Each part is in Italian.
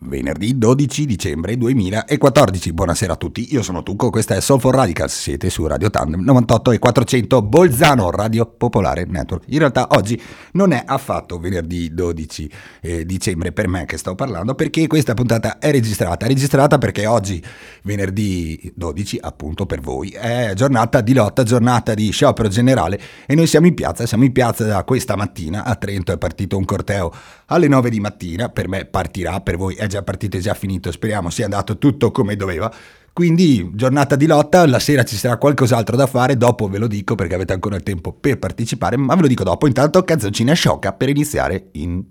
Venerdì 12 dicembre 2014. Buonasera a tutti, io sono Tucco, questa è Soul for Radicals, siete su Radio Tandem 98 e 400 Bolzano, Radio Popolare Network. In realtà oggi non è affatto venerdì 12 eh, dicembre per me che sto parlando, perché questa puntata è registrata. È registrata perché oggi, venerdì 12, appunto per voi, è giornata di lotta, giornata di sciopero generale e noi siamo in piazza, siamo in piazza da questa mattina, a Trento è partito un corteo alle 9 di mattina, per me partirà, per voi è già partito, è già finito, speriamo sia andato tutto come doveva. Quindi giornata di lotta, la sera ci sarà qualcos'altro da fare, dopo ve lo dico perché avete ancora il tempo per partecipare, ma ve lo dico dopo, intanto canzoncina sciocca per iniziare in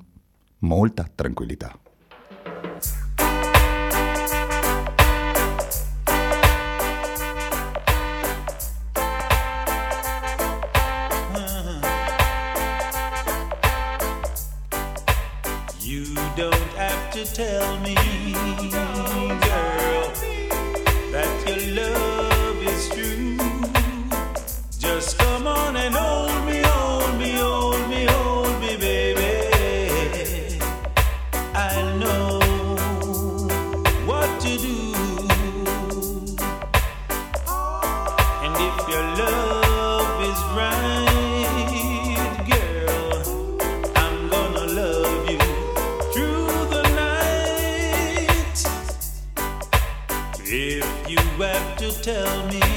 molta tranquillità. tell me, tell me,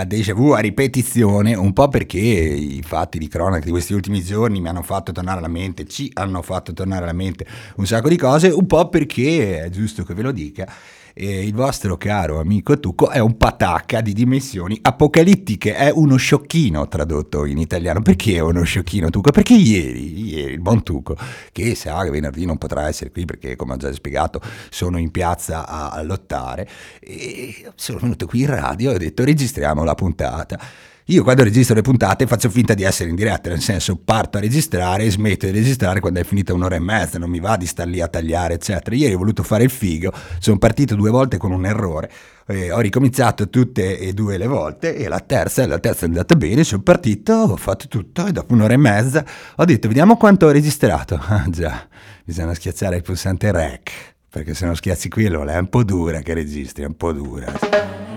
manetta, déjà vu a ripetizione, un po' perché i fatti di cronaca di questi ultimi giorni mi hanno fatto tornare alla mente, ci hanno fatto tornare alla mente un sacco di cose, un po' perché, è giusto che ve lo dica, eh, il vostro caro amico Tucco è un patacca di dimensioni apocalittiche, è uno sciocchino tradotto in italiano. Perché è uno sciocchino Tucco? Perché ieri, ieri il buon Tucco, che sa che venerdì non potrà essere qui perché come ho già spiegato sono in piazza a, a lottare, sono venuto qui in radio e ho detto registriamo la puntata. Io quando registro le puntate faccio finta di essere in diretta, nel senso parto a registrare e smetto di registrare quando è finita un'ora e mezza, non mi va di star lì a tagliare, eccetera. Ieri ho voluto fare il figo, sono partito due volte con un errore. Eh, ho ricominciato tutte e due le volte e la terza, la terza è andata bene, sono partito, ho fatto tutto e dopo un'ora e mezza ho detto vediamo quanto ho registrato. Ah già, bisogna schiacciare il pulsante rec, perché se non schiacci quello è un po' dura che registri, è un po' dura.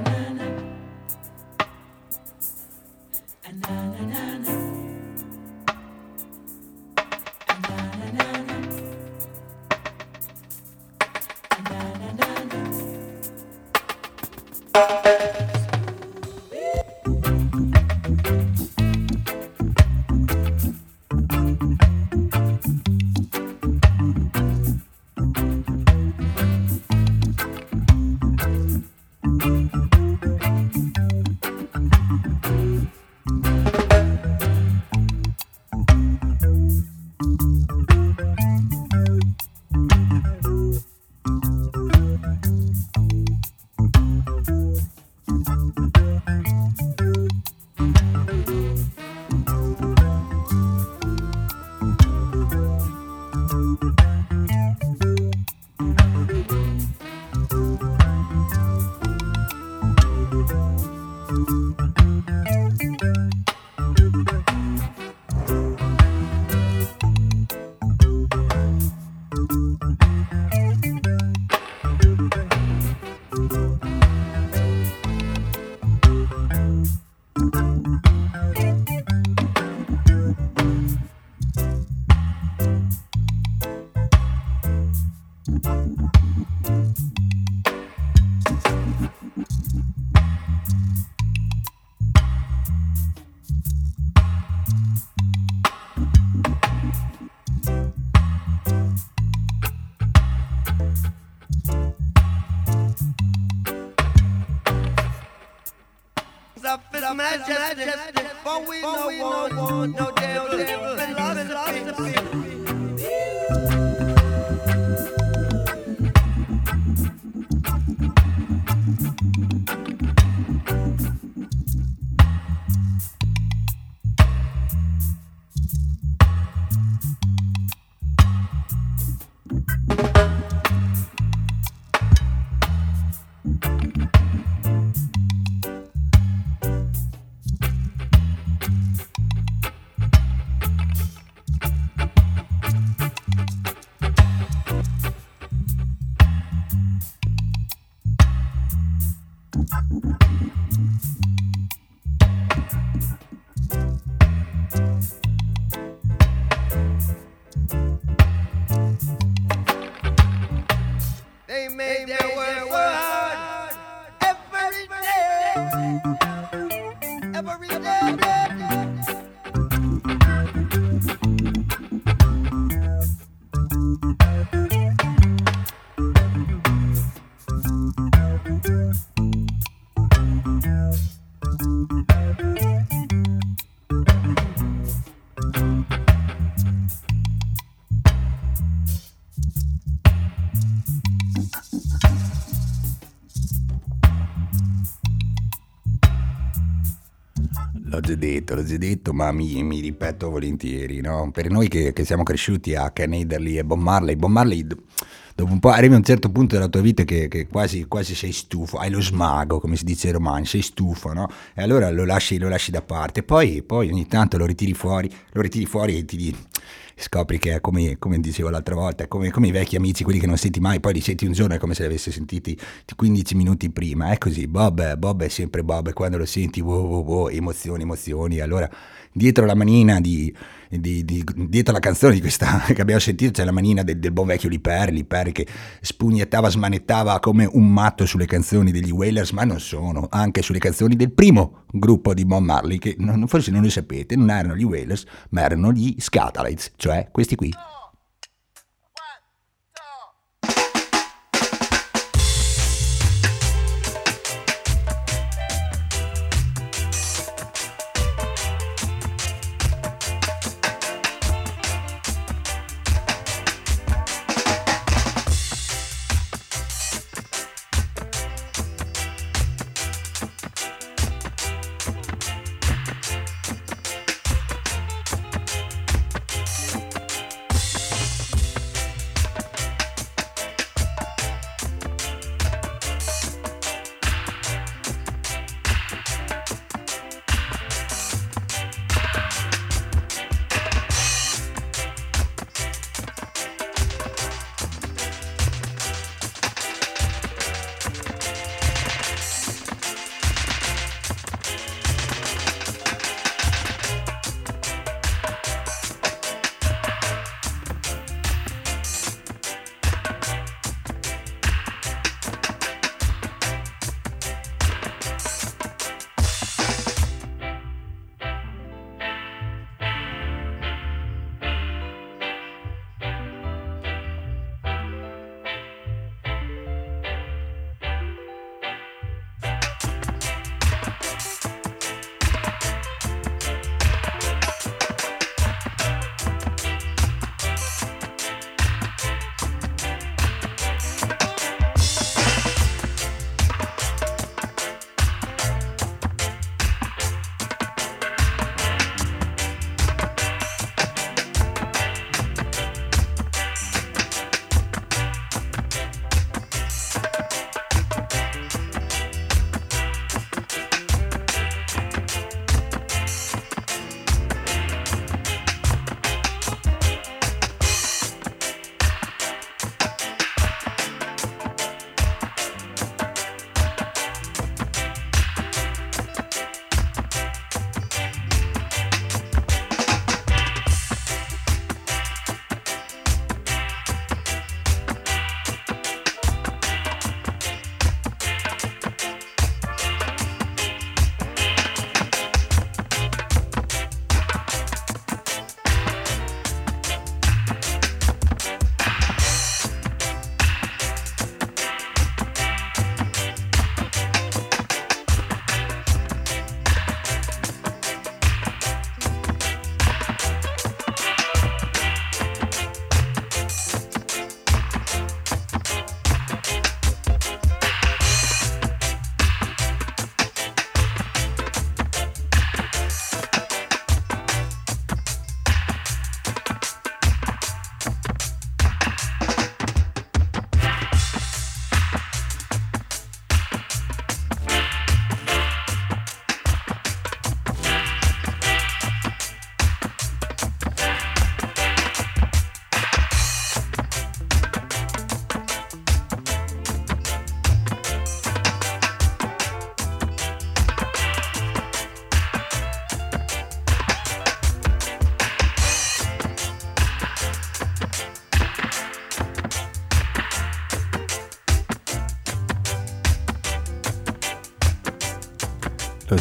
Detto, l'ho già detto, ma mi, mi ripeto volentieri, no? Per noi che, che, siamo cresciuti a Ken Ederly e Bob Marley, Bob Marley dopo un po' arrivi a un certo punto della tua vita che, che quasi, quasi, sei stufo, hai lo smago, come si dice ai romani, sei stufo, no? E allora lo lasci, lo lasci da parte, poi, poi ogni tanto lo ritiri fuori, lo ritiri fuori e ti dici scopri che è come, come dicevo l'altra volta, come, come, i vecchi amici, quelli che non senti mai, poi li senti un giorno è come se li avessi sentiti 15 minuti prima, è così, Bob, Bob è sempre Bob e quando lo senti, wow, wow, wow, emozioni, emozioni, allora dietro la manina di, di, di, dietro la canzone di questa che abbiamo sentito c'è la manina del, del buon vecchio Liperri, Liperri che spugnettava, smanettava come un matto sulle canzoni degli Wailers, ma non sono, anche sulle canzoni del primo gruppo di Bob Marley, che non, forse non lo sapete, non erano gli Wailers, ma erano gli Scatalites, cioè questi qui.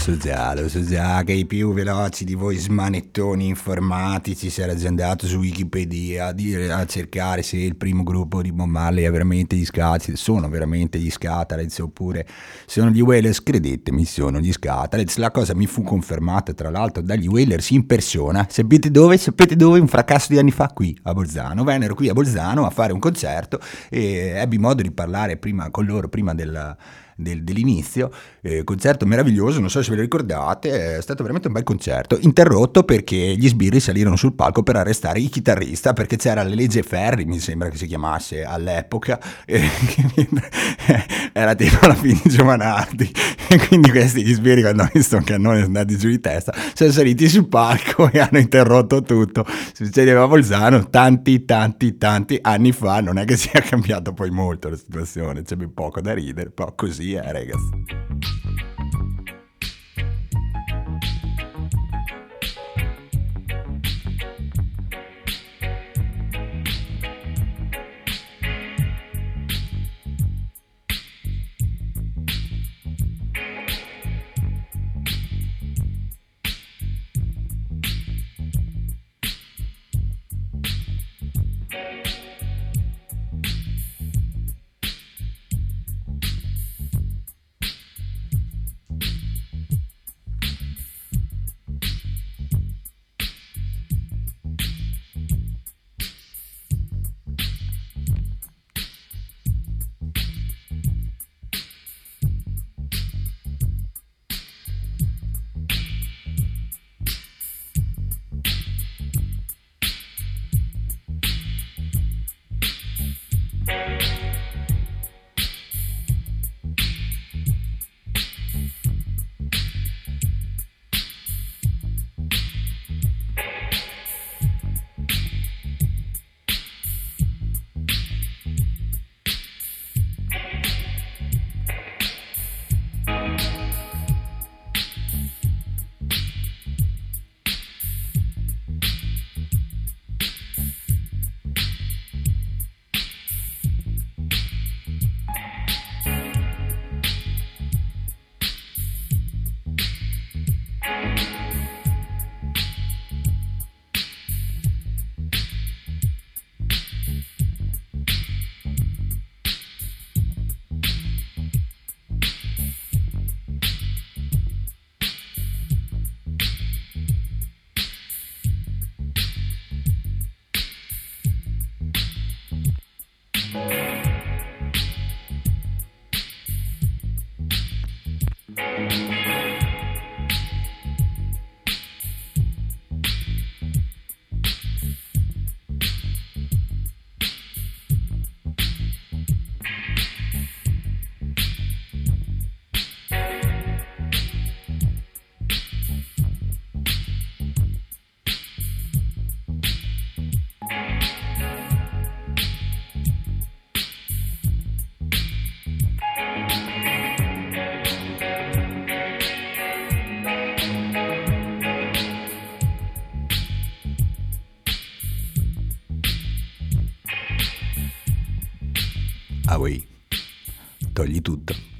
So già, lo so già che i più veloci di voi smanettoni informatici si era già andato su Wikipedia a, dire, a cercare se il primo gruppo di Bob Marley è veramente gli Scatalites, sono veramente gli Scatalites oppure sono gli Wailers, credetemi sono gli Scatalites. La cosa mi fu confermata tra l'altro dagli Wailers in persona, sapete dove? Sapete dove? Un fracasso di anni fa qui a Bolzano, vennero qui a Bolzano a fare un concerto e ebbi modo di parlare prima con loro prima della del, dell'inizio, eh, concerto meraviglioso, non so se ve lo ricordate, è stato veramente un bel concerto, interrotto perché gli sbirri salirono sul palco per arrestare il chitarrista perché c'era la legge Ferri, mi sembra che si chiamasse all'epoca, eh, era tipo la fine di Giovanardi, e quindi questi gli sbirri quando hanno visto un cannone andati giù di testa, sono saliti sul palco e hanno interrotto tutto, succedeva a Bolzano tanti tanti tanti anni fa, non è che sia cambiato poi molto la situazione, c'è ben poco da ridere, però così così è,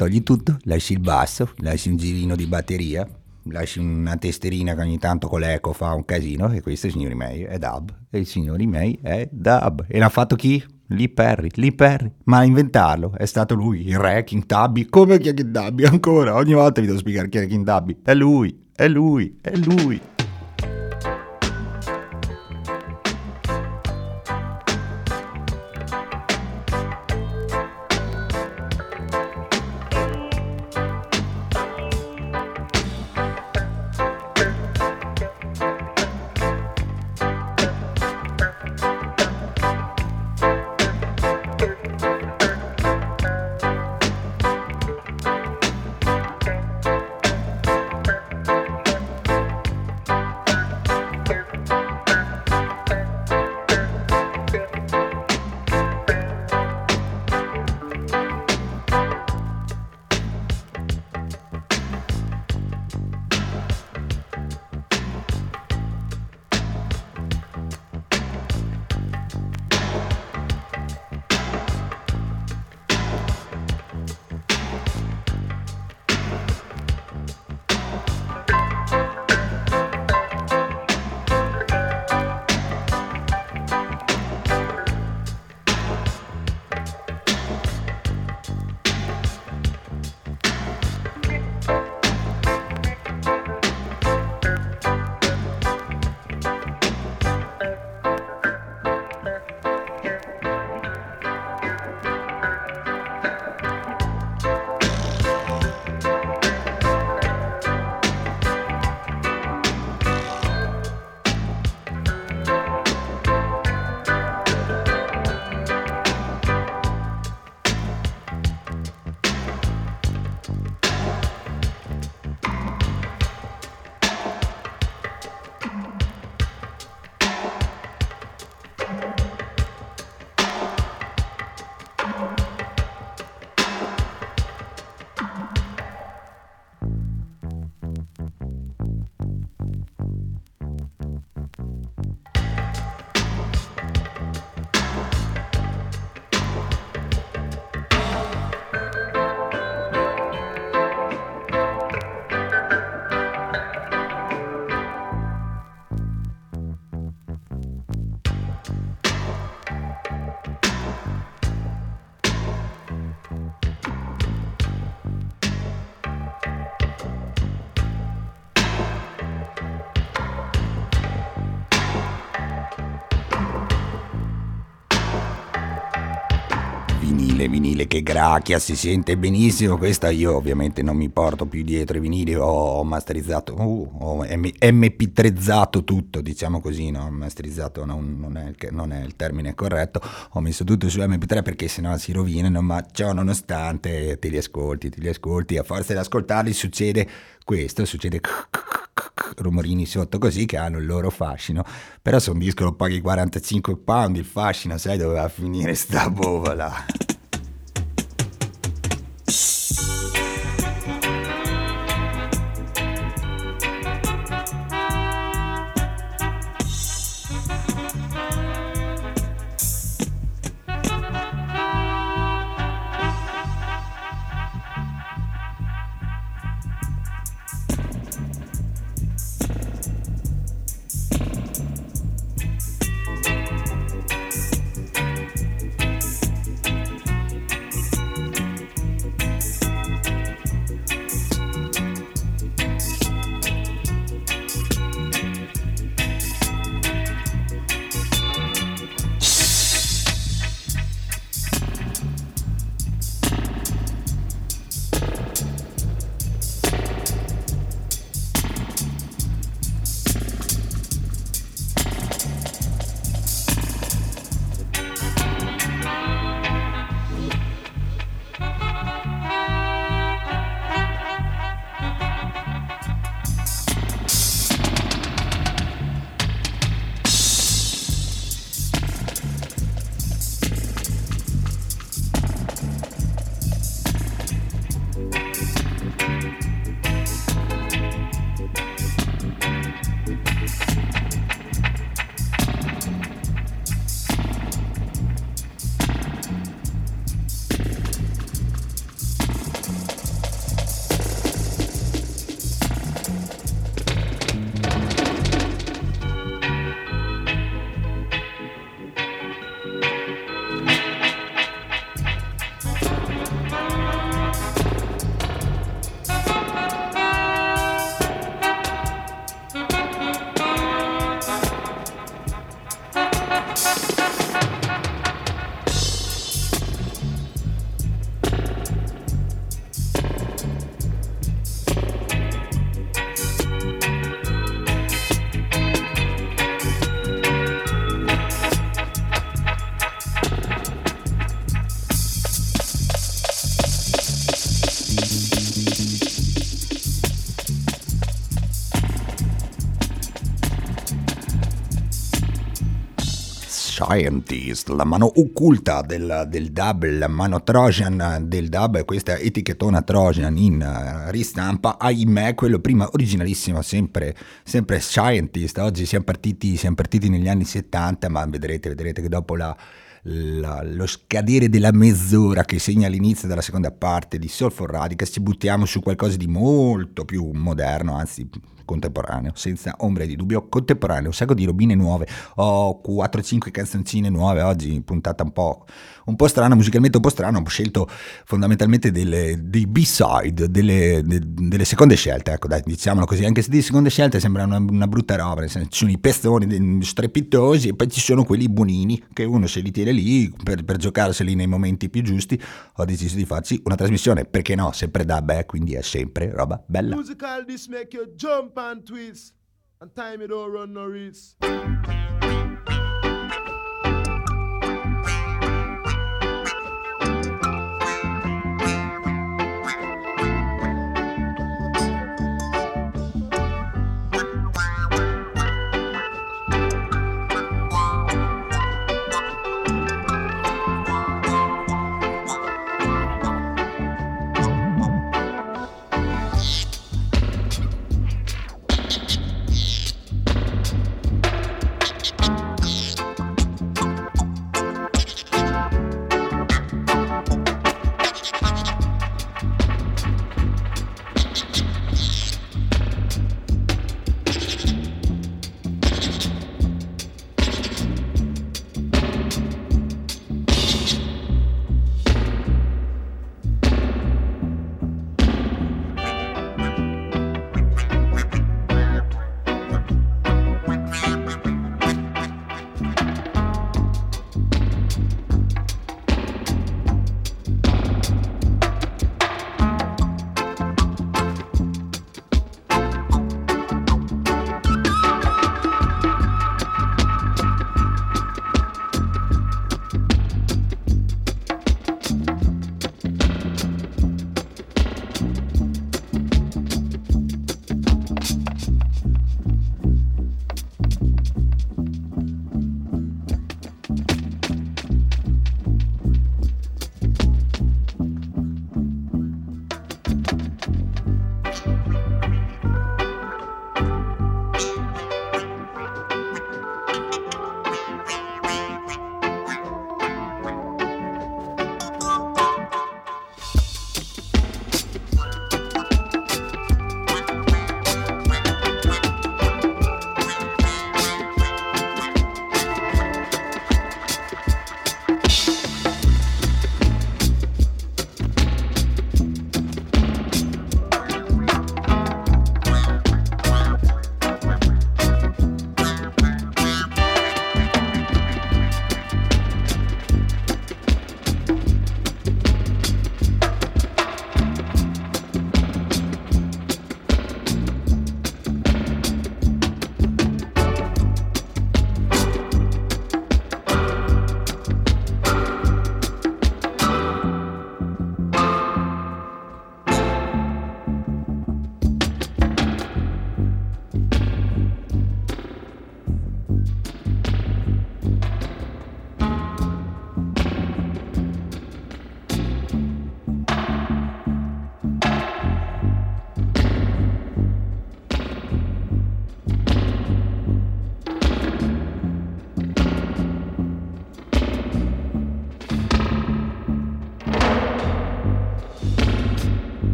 togli tutto, lasci il basso, lasci un girino di batteria, lasci una testerina che ogni tanto con l'eco fa un casino e questo, signori miei, è dub. E il signori miei è dub. E l'ha fatto chi? Lee Perry, Lee Perry, ma a inventarlo è stato lui, il re King Tubby. Come chi è King Tubby? Ancora, ogni volta vi devo spiegare chi è King Tubby. È lui, è lui, è lui. Che gracchia, si sente benissimo. Questa io ovviamente non mi porto più dietro i vinili, ho masterizzato, uh, ho MP3zato tutto, diciamo così, no? Masterizzato non, non, è il, non, è il, termine corretto, ho messo tutto su MP3 perché sennò si rovinano, ma ciò nonostante te li ascolti, te li ascolti, a forza di ascoltarli succede questo, succede rumorini sotto così che hanno il loro fascino. Però se un disco lo paghi 45 pound, il fascino, sai dove va a finire sta bovola. Scientist, la mano occulta del, del dub, la mano Trojan del dub, questa etichettona Trojan in uh, ristampa, ahimè, quello prima originalissimo, sempre, sempre Scientist, oggi siamo partiti, siamo partiti negli anni 70, ma vedrete, vedrete che dopo la la, lo scadere della mezz'ora che segna l'inizio della seconda parte di Soul for Radicals ci buttiamo su qualcosa di molto più moderno, anzi contemporaneo, senza ombra di dubbio, contemporaneo, un sacco di robine nuove, ho 4-5 canzoncine nuove oggi, puntata un po', un po' strana, musicalmente un po' strana, ho scelto fondamentalmente delle, dei B-side, delle, de, delle, seconde scelte, ecco dai, diciamolo così, anche se di seconde scelte sembra una, una brutta roba, nel senso, ci sono i pestoni strepitosi e poi ci sono quelli buonini che uno se li tiene lì per, per giocarseli nei momenti più giusti, ho deciso di farci una trasmissione, perché no, sempre da beh, quindi è sempre roba bella. Musical this make you jump and twist, and time it don't run no risk.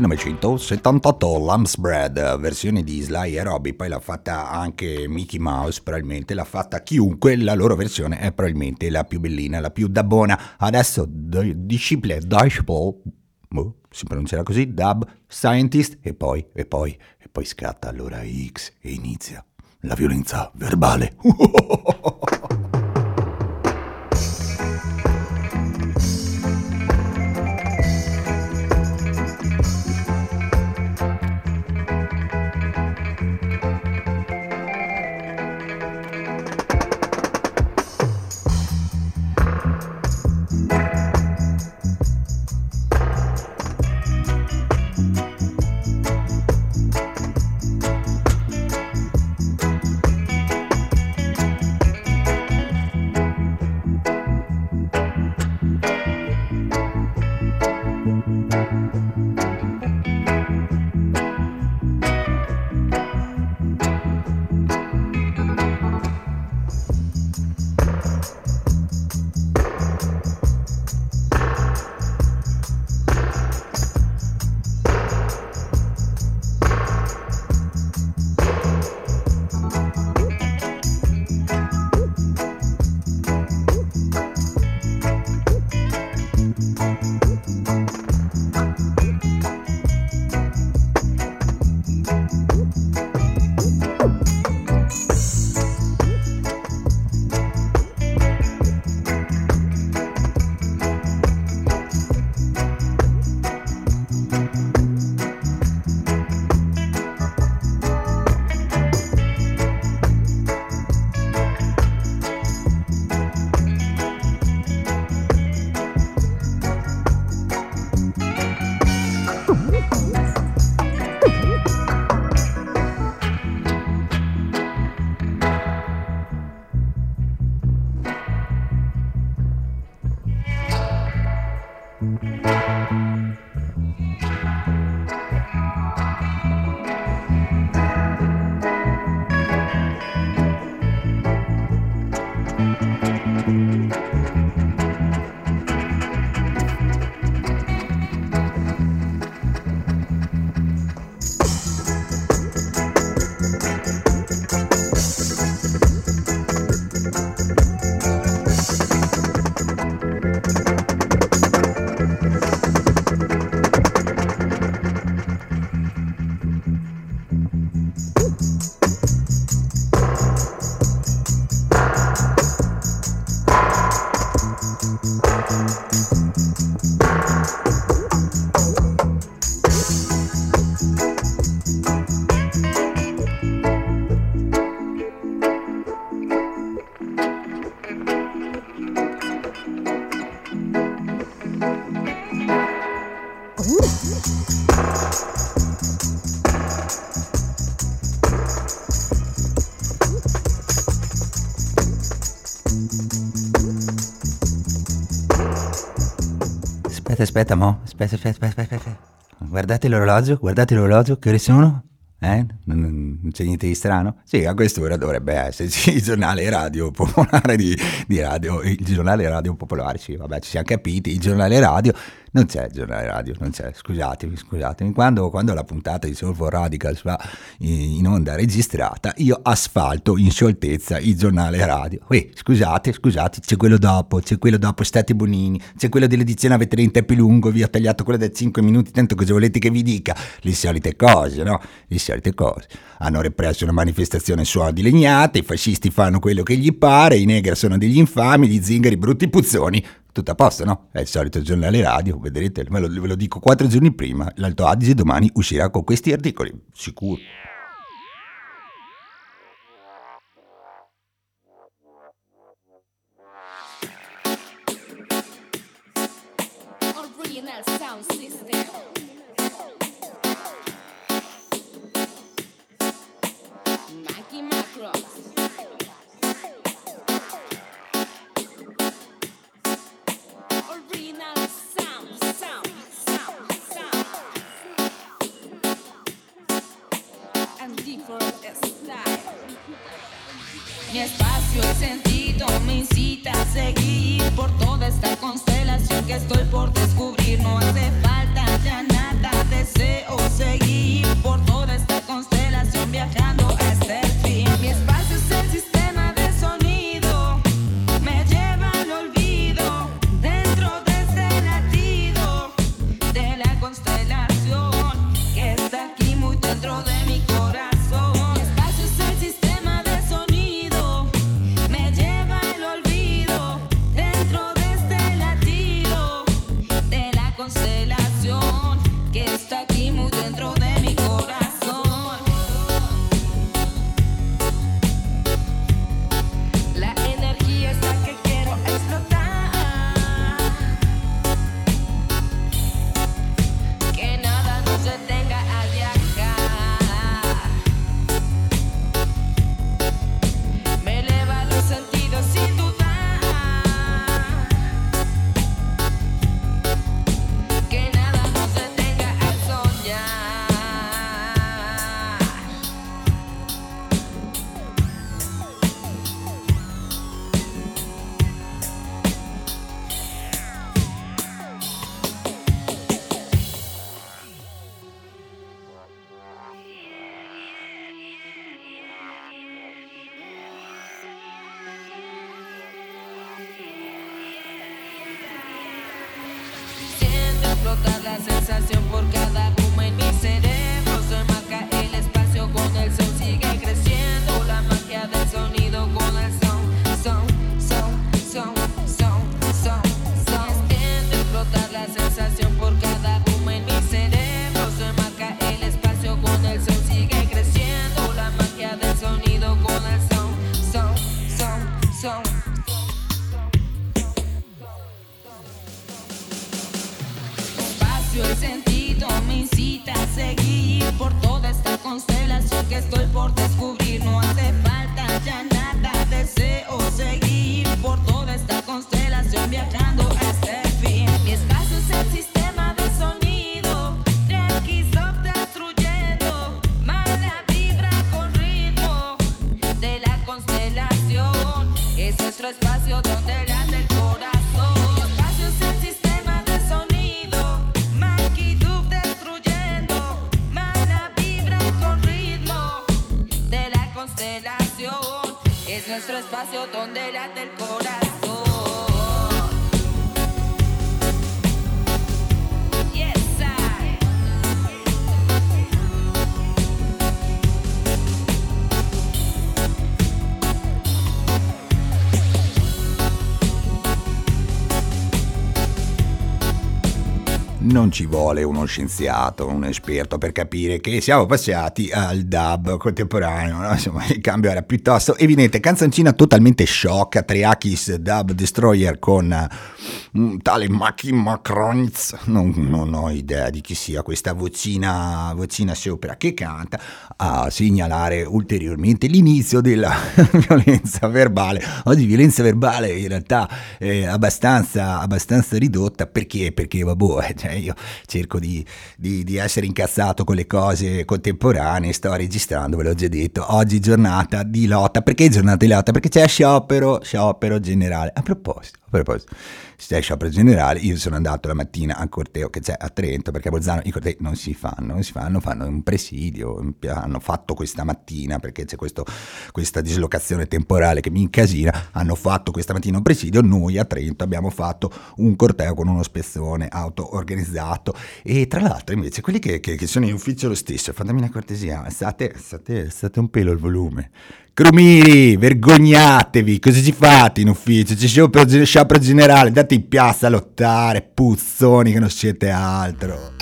1978 Lamb's Bread, versione di Sly e Robbie, poi l'ha fatta anche Mickey Mouse probabilmente, l'ha fatta chiunque, la loro versione è probabilmente la più bellina, la più dabbona. Adesso Disciple, Disciple, oh, si pronuncerà così, Dub, Scientist e poi, e poi, e poi scatta allora X e inizia la violenza verbale. Aspetta, mo. Aspetta, aspetta, aspetta, aspetta. Guardate l'orologio, guardate l'orologio, che ore sono? Eh? Non, c'è niente di strano? Sì, a quest'ora dovrebbe esserci il giornale radio popolare di, di radio, il giornale radio popolare, sì, vabbè, ci siamo capiti, il giornale radio, non c'è il giornale radio, non c'è, scusatemi, scusatemi, quando, quando la puntata di Soulful Radicals va in, in onda registrata, io asfalto in scioltezza il giornale radio. Uè, scusate, scusate, c'è quello dopo, c'è quello dopo, state bonini, c'è quello dell'edizione a 30 più lungo, vi ho tagliato quello da 5 minuti, tanto cosa volete che vi dica? Le solite cose, no? Le solite cose. Hanno represso una manifestazione suona di legnate, i fascisti fanno quello che gli pare, i negra sono degli infami, gli zingari brutti puzzoni. Tutto a posto, no? È il solito giornale radio, vedrete, ve lo, ve lo dico quattro giorni prima, l'Alto Adige domani uscirà con questi articoli, sicuro. Espacio donde late el Non ci vuole uno scienziato, un esperto per capire che siamo passati al dub contemporaneo, no? insomma il cambio era piuttosto evidente. Canzoncina totalmente shock, Triakis Dub Destroyer con mm, tale Maki Macronitz, non, non ho idea di chi sia questa vocina, vocina sopra che canta, a segnalare ulteriormente l'inizio della violenza verbale. Oggi violenza verbale in realtà è abbastanza, abbastanza ridotta perché? Perché vabbè, cioè io cerco di, di- di essere incazzato con le cose contemporanee, sto registrando, ve l'ho già detto, oggi giornata di lotta, perché giornata di lotta? Perché c'è sciopero, sciopero generale. A proposito, a proposito, c'è sciopero generale, io sono andato la mattina al corteo che c'è a Trento, perché a Bolzano i cortei non si fanno, non si fanno, fanno un presidio, hanno fatto questa mattina, perché c'è questo- questa dislocazione temporale che mi incasina, hanno fatto questa mattina un presidio, noi a Trento abbiamo fatto un corteo con uno spezzone auto-organizzato e tra l'altro invece quelli che, che- che sono in ufficio lo stesso, fatemi una cortesia, state, state, state un pelo il volume. Crumiri, vergognatevi, cosa ci fate in ufficio? C'è sciopero, sciopero generale, andate in piazza a lottare, puzzoni che non siete altro.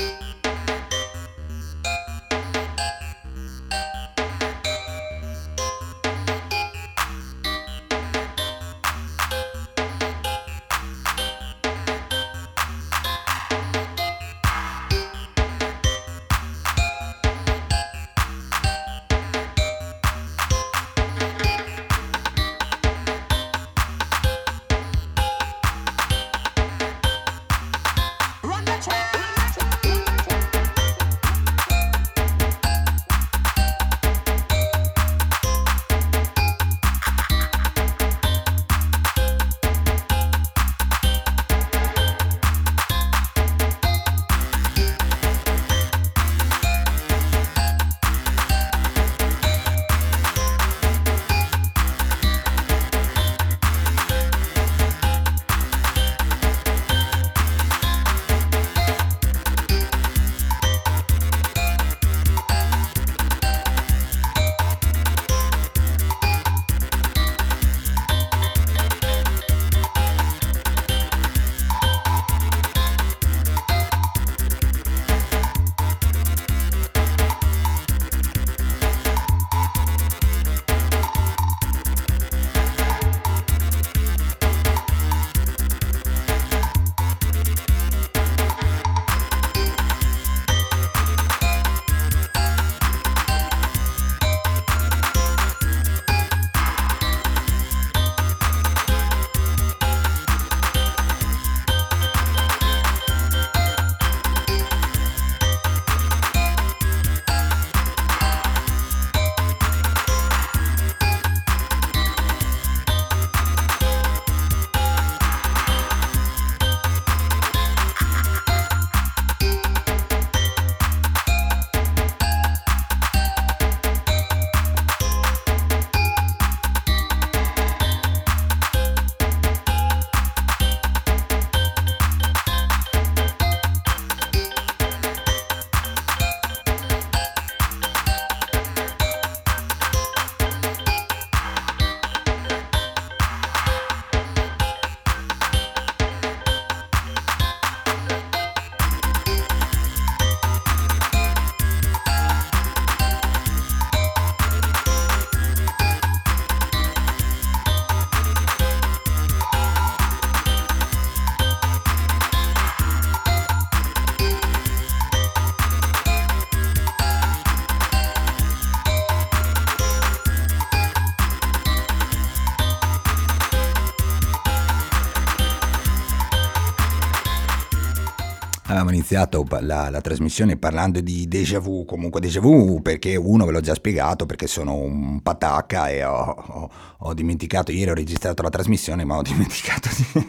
Iniziato la, la trasmissione parlando di déjà vu, comunque déjà vu perché uno ve l'ho già spiegato perché sono un patacca e ho, ho- ho dimenticato, ieri ho registrato la trasmissione ma ho dimenticato di,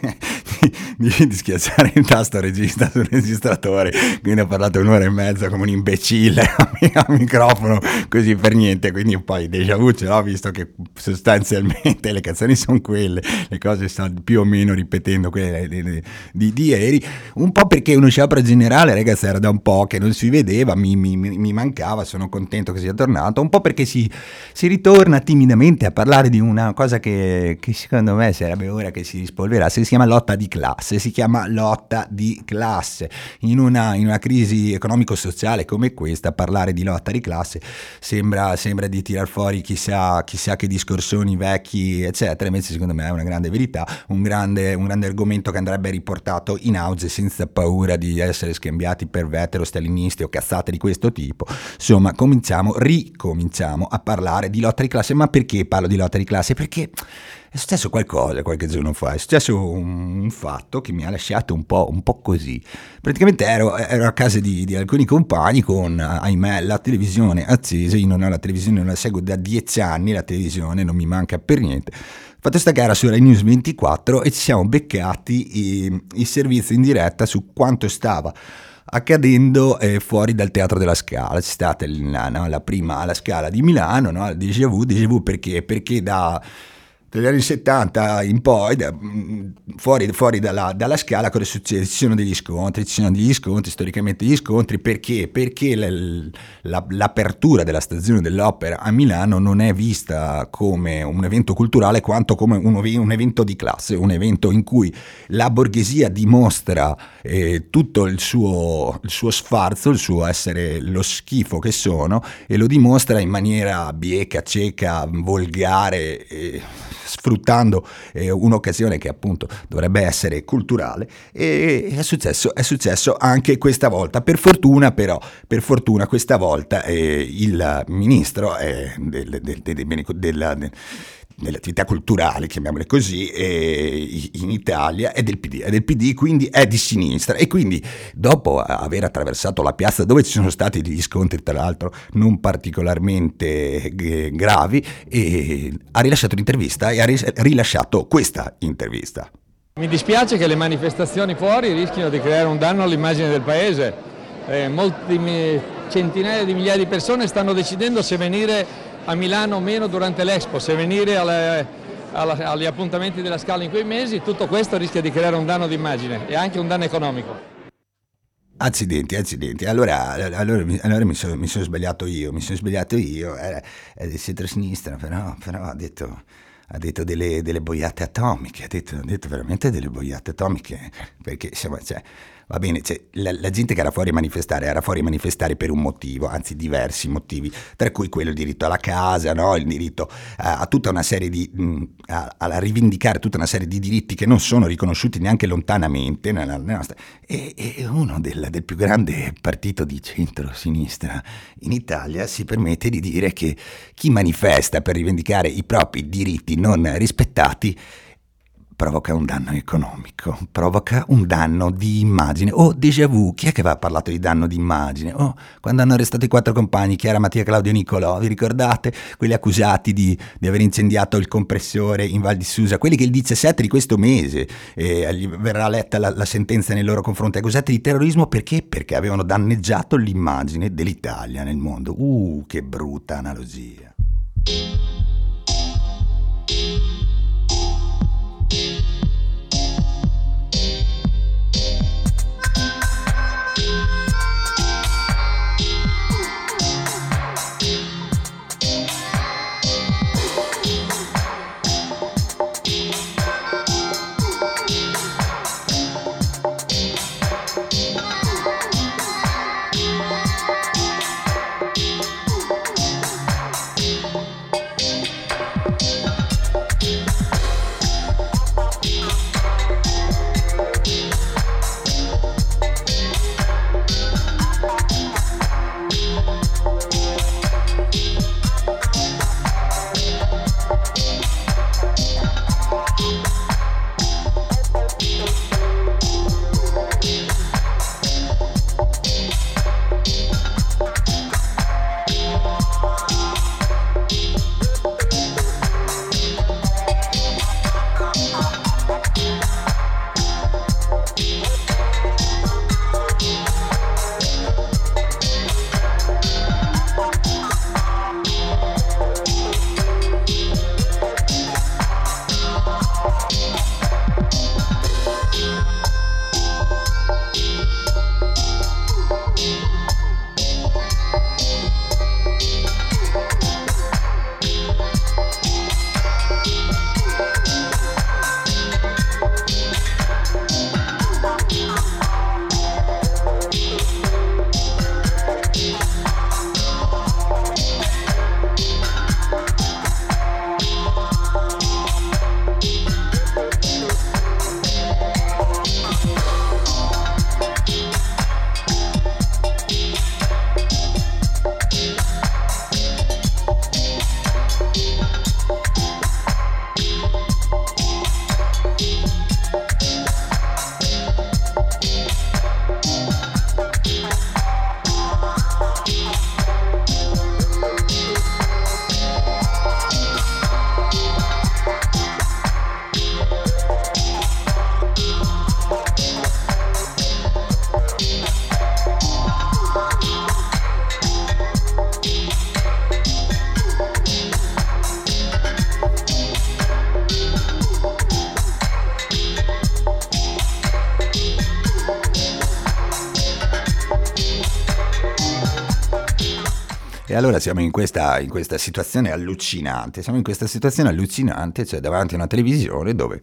di, di schiacciare il tasto regista sul registratore, quindi ho parlato un'ora e mezza come un imbecille al microfono, così per niente, quindi poi déjà vu ce l'ho visto che sostanzialmente le canzoni sono quelle, le cose stanno più o meno ripetendo quelle di, di, di ieri, un po' perché uno sciopero generale, ragazzi, era da un po' che non si vedeva, mi, mi, mi mancava, sono contento che sia tornato, un po' perché si, si ritorna timidamente a parlare di una cosa che, che secondo me sarebbe ora che si rispolverasse, si chiama lotta di classe, si chiama lotta di classe. In una, in una crisi economico-sociale come questa, parlare di lotta di classe sembra, sembra di tirar fuori chissà, chissà che discorsoni vecchi, eccetera, invece secondo me è una grande verità, un grande, un grande argomento che andrebbe riportato in auge senza paura di essere scambiati per vetero-stalinisti o cazzate di questo tipo. Insomma, cominciamo, ricominciamo a parlare di lotta di classe, ma perché parlo di lotta di classe? Perché è successo qualcosa qualche giorno fa, è successo un, un fatto che mi ha lasciato un po', un po così. Praticamente ero, ero a casa di, di, alcuni compagni con, ahimè, la televisione accesa, io non ho la televisione, non la seguo da dieci anni, la televisione non mi manca per niente. Fatto sta gara su Rai News 24 e ci siamo beccati i, i servizi in diretta su quanto stava accadendo eh, fuori dal Teatro della Scala. C'è stata la, no, la prima alla Scala di Milano, no, déjà vu, déjà vu perché? Perché da dagli anni 70 in poi, da, mm, fuori, fuori dalla, dalla, scala, cosa succede? Ci sono degli scontri, ci sono degli scontri, storicamente degli scontri, perché? Perché la, la, l'apertura della stazione dell'opera a Milano non è vista come un evento culturale quanto come un, un evento di classe, un evento in cui la borghesia dimostra eh, tutto il suo, il suo sfarzo, il suo essere lo schifo che sono e lo dimostra in maniera bieca, cieca, volgare. Eh, sfruttando eh, un'occasione che appunto dovrebbe essere culturale e è successo, è successo anche questa volta. Per fortuna però, per fortuna questa volta eh, il ministro eh, del, del, del, della nelle attività culturali, chiamiamole così, in Italia è del PD, è del PD, quindi è di sinistra e quindi dopo aver attraversato la piazza dove ci sono stati degli scontri tra l'altro non particolarmente gravi, ha rilasciato l'intervista e ha rilasciato questa intervista. Mi dispiace che le manifestazioni fuori rischiano di creare un danno all'immagine del paese. Eh, molti centinaia di migliaia di persone stanno decidendo se venire a Milano meno durante l'Expo, se venire alle, alla, agli appuntamenti della Scala in quei mesi, tutto questo rischia di creare un danno d'immagine e anche un danno economico. Accidenti, accidenti. Allora, allora, allora mi, sono, mi, sono, sbagliato io, mi sono sbagliato io. Era, era di centro-sinistra, però, però ha detto, ha detto delle, delle, boiate atomiche, ha detto, ha detto, veramente delle boiate atomiche, perché insomma, cioè, Va bene, cioè, la, la, gente che era fuori a manifestare era fuori a manifestare per un motivo, anzi diversi motivi, tra cui quello il diritto alla casa, no? il diritto a, a, tutta una serie di, mh, a, a, rivendicare tutta una serie di diritti che non sono riconosciuti neanche lontanamente nella, nella nostra... E, e uno del, del più grande partito di centro-sinistra in Italia si permette di dire che chi manifesta per rivendicare i propri diritti non rispettati provoca un danno economico, provoca un danno di immagine. Oh, déjà vu, chi è che aveva parlato di danno di immagine? Oh, quando hanno arrestato i quattro compagni, Chiara, Mattia, Claudio e Nicolò, vi ricordate? Quelli accusati di, di, aver incendiato il compressore in Val di Susa, quelli che il 17 di questo mese eh, verrà letta la, la, sentenza nei loro confronti, accusati di terrorismo perché? Perché avevano danneggiato l'immagine dell'Italia nel mondo. Uh, che brutta analogia. Allora siamo in questa, in questa situazione allucinante, siamo in questa situazione allucinante, cioè davanti a una televisione dove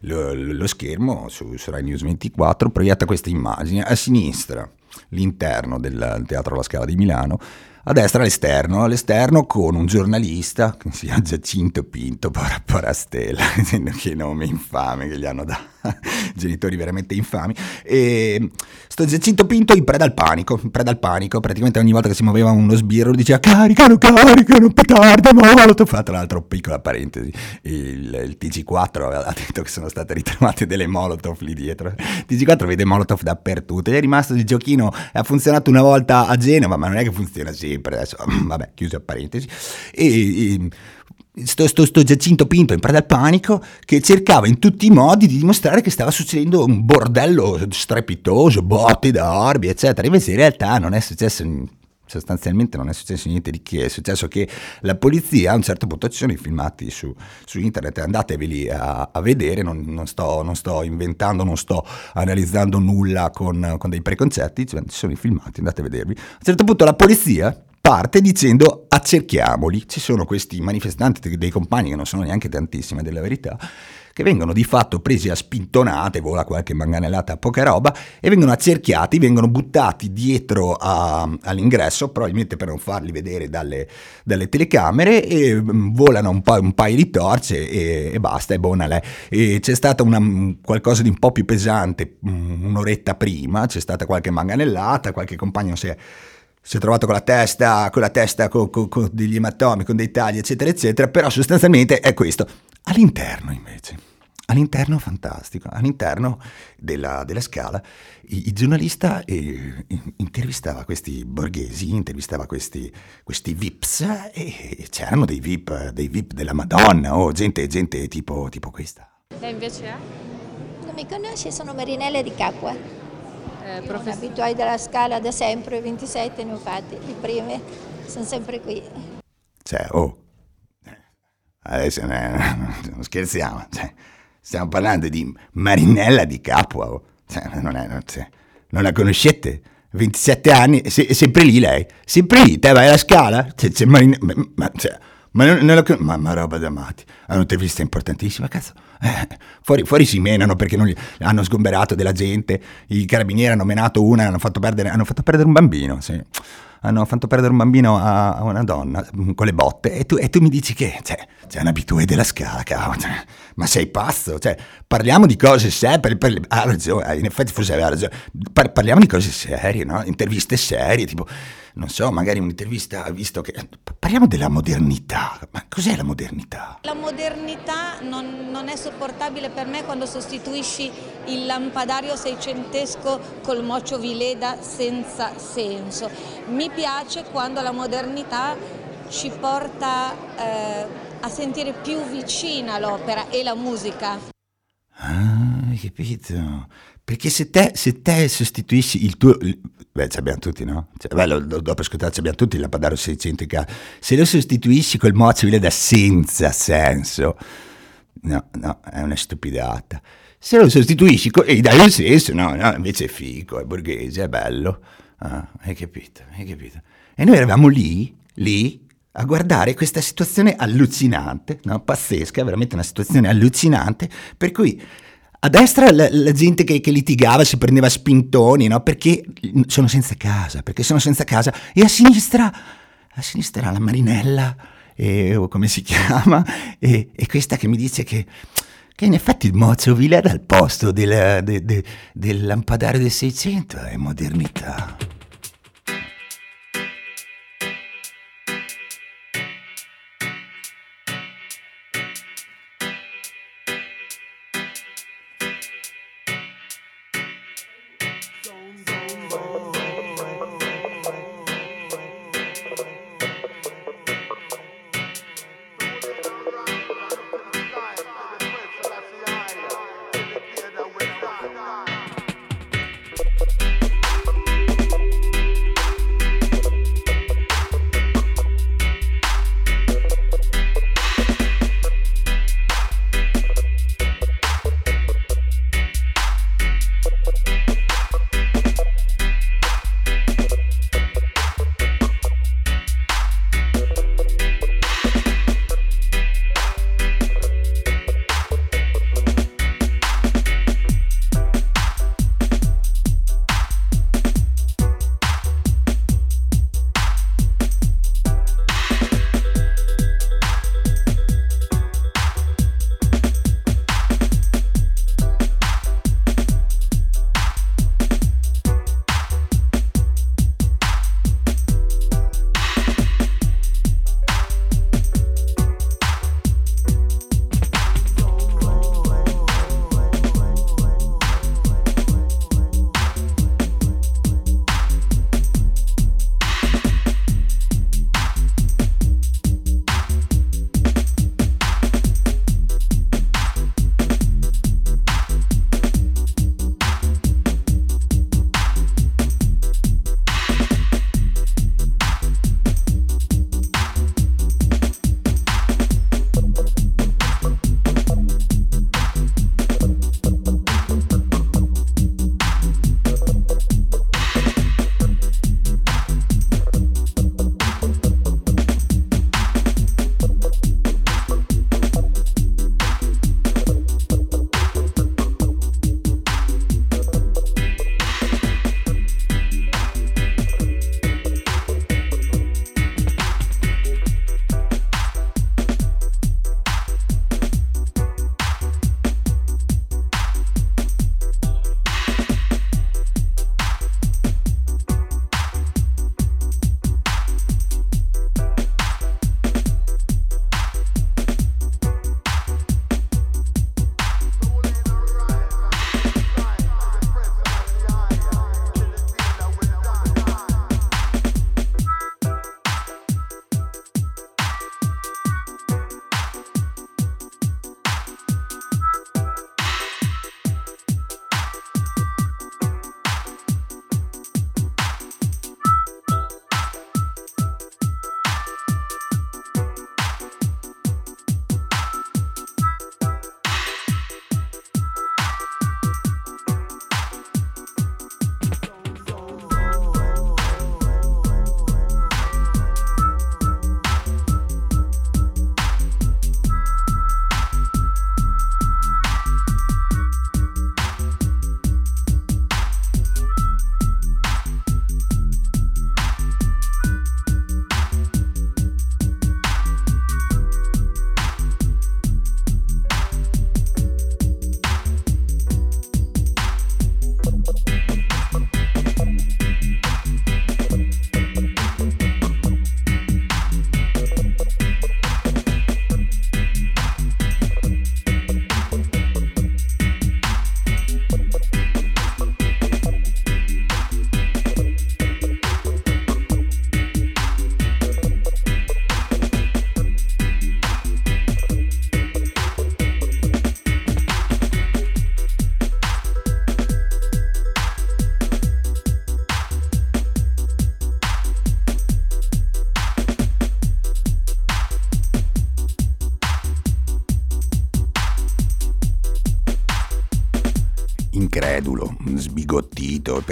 lo, lo schermo su, su Rai News 24 proietta questa immagine, a sinistra l'interno del Teatro La Scala di Milano, a destra l'esterno, all'esterno con un giornalista che si chiama Giacinto Pinto, porra, porra stella, che nome infame che gli hanno dato, genitori veramente infami, e sto Giacinto Pinto in preda al panico, in preda al panico, praticamente ogni volta che si muoveva uno sbirro diceva caricano, caricano, petardo, molotov, tra l'altro piccola parentesi, il, il TG4 aveva detto che sono state ritrovate delle molotov lì dietro, il TG4 vede molotov dappertutto, è rimasto il giochino, ha funzionato una volta a Genova, ma non è che funziona sempre, adesso, vabbè, chiusa parentesi, e, e sto, sto, sto, Giacinto Pinto in preda al panico che cercava in tutti i modi di dimostrare che stava succedendo un bordello strepitoso, botte da orbi, eccetera. Invece in realtà non è successo sostanzialmente non è successo niente di che, è successo che la polizia a un certo punto ci sono i filmati su, su internet, andateveli a, a vedere, non, non, sto, non, sto, inventando, non sto analizzando nulla con, con dei preconcetti, ci sono i filmati, andate a vedervi. A un certo punto la polizia parte dicendo accerchiamoli, ci sono questi manifestanti dei compagni che non sono neanche tantissimi della verità, che vengono di fatto presi a spintonate, vola qualche manganellata, poca roba, e vengono accerchiati, vengono buttati dietro a, all'ingresso, probabilmente per non farli vedere dalle, dalle telecamere, e mm, volano un, pa- un, paio di torce e, e basta, e buona lei. E c'è stata una, qualcosa di un po' più pesante mm, un'oretta prima, c'è stata qualche manganellata, qualche compagno si è si è trovato con la testa, con, la testa con, con, con, degli ematomi, con dei tagli, eccetera, eccetera, però sostanzialmente è questo. All'interno invece, all'interno fantastico, all'interno della, della scala, il, il giornalista eh, intervistava questi borghesi, intervistava questi, questi VIPs e c'erano dei VIP, dei VIP della Madonna o oh, gente, gente tipo, tipo questa. Lei invece è? Non mi conosci, sono Marinella di Capua. Eh, Io sono abituati della scala da sempre, 27 ne ho fatti, le prime, sono sempre qui. Cioè, oh, adesso non scherziamo, cioè, stiamo parlando di Marinella di Capua, oh. cioè, non, è, non, cioè, non, la conoscete? 27 anni, è sempre lì lei, sempre lì, te vai alla scala, c'è, c'è Marinella, ma, cioè, ma, non, non la, ma, ma roba da matti, è un'intervista importantissima, cazzo. Eh, fuori, fuori, si menano perché gli, hanno sgomberato della gente, i carabinieri hanno menato una, hanno fatto perdere, hanno fatto perdere un bambino, sì. Hanno fatto perdere un bambino a, a una donna mm, con le botte e tu, e tu mi dici che cioè, c'è un abitue della scala, ma sei pazzo? Cioè, parliamo di cose serie, ha ragione, in effetti forse aveva ragione, Par, parliamo di cose serie, no? interviste serie, tipo non so, magari un'intervista, visto che... Parliamo della modernità, ma cos'è la modernità? La modernità non, non è sopportabile per me quando sostituisci il lampadario seicentesco col mocio vileda senza senso. Mi piace quando la modernità ci porta eh, a sentire più vicina l'opera e la musica. Ah, hai capito? Perché se te, se te sostituisci il tuo... Beh, ce l'abbiamo tutti, no? Cioè, beh, lo, dopo ascoltare abbiamo tutti il Lapadaro 600 in. Se lo sostituisci col mozzo da senza senso, no, no, è una stupidata. Se lo sostituisci con... e dai un senso, no, no, invece è figo, è borghese, è bello. Ah, hai capito, hai capito. E noi eravamo lì, lì, a guardare questa situazione allucinante, no? pazzesca, veramente una situazione allucinante, per cui a destra la, la gente che, che, litigava si prendeva spintoni, no? Perché sono senza casa, perché sono senza casa. E a sinistra, a sinistra la Marinella, e, o come si chiama, e, e, questa che mi dice che, che in effetti il mozzo era al posto del, de, de, del lampadario del 600, è modernità.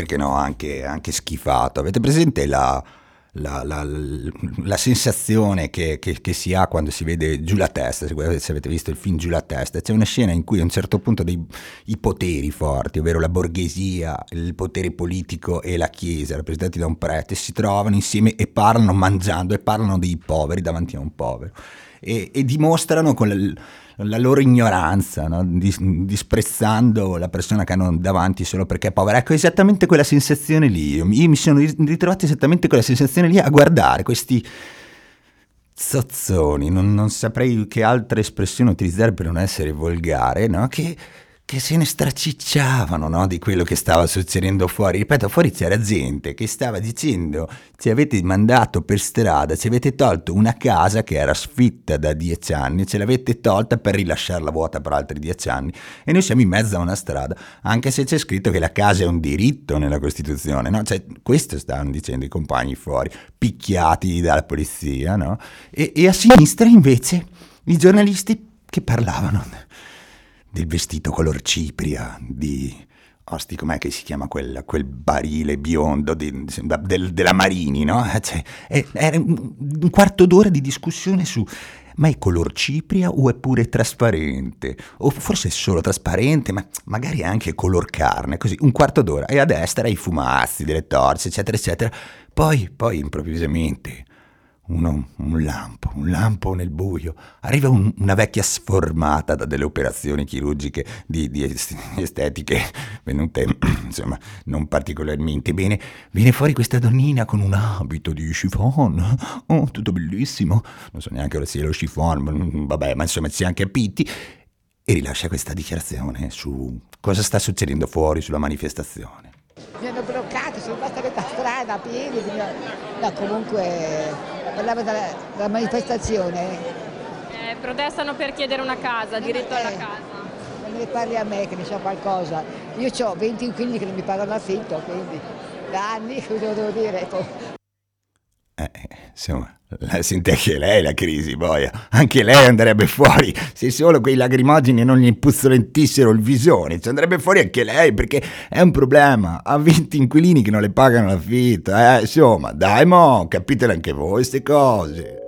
Perché no, anche, anche schifato. Avete presente la, la, la, la sensazione che, che, che, si ha quando si vede giù la testa, se, avete visto il film giù la testa, c'è una scena in cui a un certo punto dei, i poteri forti, ovvero la borghesia, il potere politico e la chiesa, rappresentati da un prete, si trovano insieme e parlano mangiando e parlano dei poveri davanti a un povero e, e dimostrano con la, la loro ignoranza, no? Dis, disprezzando la persona che hanno davanti solo perché è povera. Ecco, esattamente quella sensazione lì. Io mi sono ritrovato esattamente quella sensazione lì a guardare questi zozzoni, non, non saprei che altra espressione utilizzare per non essere volgare, no? che che se ne stracicciavano no? di quello che stava succedendo fuori. Ripeto, fuori c'era gente che stava dicendo ci avete mandato per strada, ci avete tolto una casa che era sfitta da dieci anni, ce l'avete tolta per rilasciarla vuota per altri dieci anni e noi siamo in mezzo a una strada, anche se c'è scritto che la casa è un diritto nella Costituzione. No? Cioè, questo stavano dicendo i compagni fuori, picchiati dalla polizia. No? E, e a sinistra invece i giornalisti che parlavano del vestito color cipria, di... Osti, com'è che si chiama quel, quel barile biondo di, del, della Marini, no? Eh, cioè, era un quarto d'ora di discussione su ma è color cipria o è pure trasparente? O forse è solo trasparente, ma magari anche color carne, così, un quarto d'ora. E a destra i fumazzi delle torce, eccetera, eccetera. Poi, poi improvvisamente uno, un lampo, un lampo nel buio. Arriva un, una vecchia sformata da delle operazioni chirurgiche di, di estetiche venute, insomma, non particolarmente bene. Viene fuori questa donnina con un abito di chiffon. Oh, tutto bellissimo. Non so neanche ora sia lo chiffon, vabbè, ma insomma ci siamo capiti. E rilascia questa dichiarazione su cosa sta succedendo fuori sulla manifestazione. Mi hanno bloccato, sono rimasta a metà strada a piedi, no, comunque parlava della, della manifestazione. Eh, protestano per chiedere una casa, diritto alla casa. Non ne parli a me che ne so qualcosa. Io ho 20 inquilini che non mi pagano l'affitto, quindi da anni cosa devo dire? Eh, insomma, la sente anche lei la crisi, boia. Anche lei andrebbe fuori se solo quei lagrimogeni non gli puzzolentissero il visone. Ci andrebbe fuori anche lei perché è un problema. Ha 20 inquilini che non le pagano l'affitto. Eh, insomma, dai mo, capitele anche voi queste cose.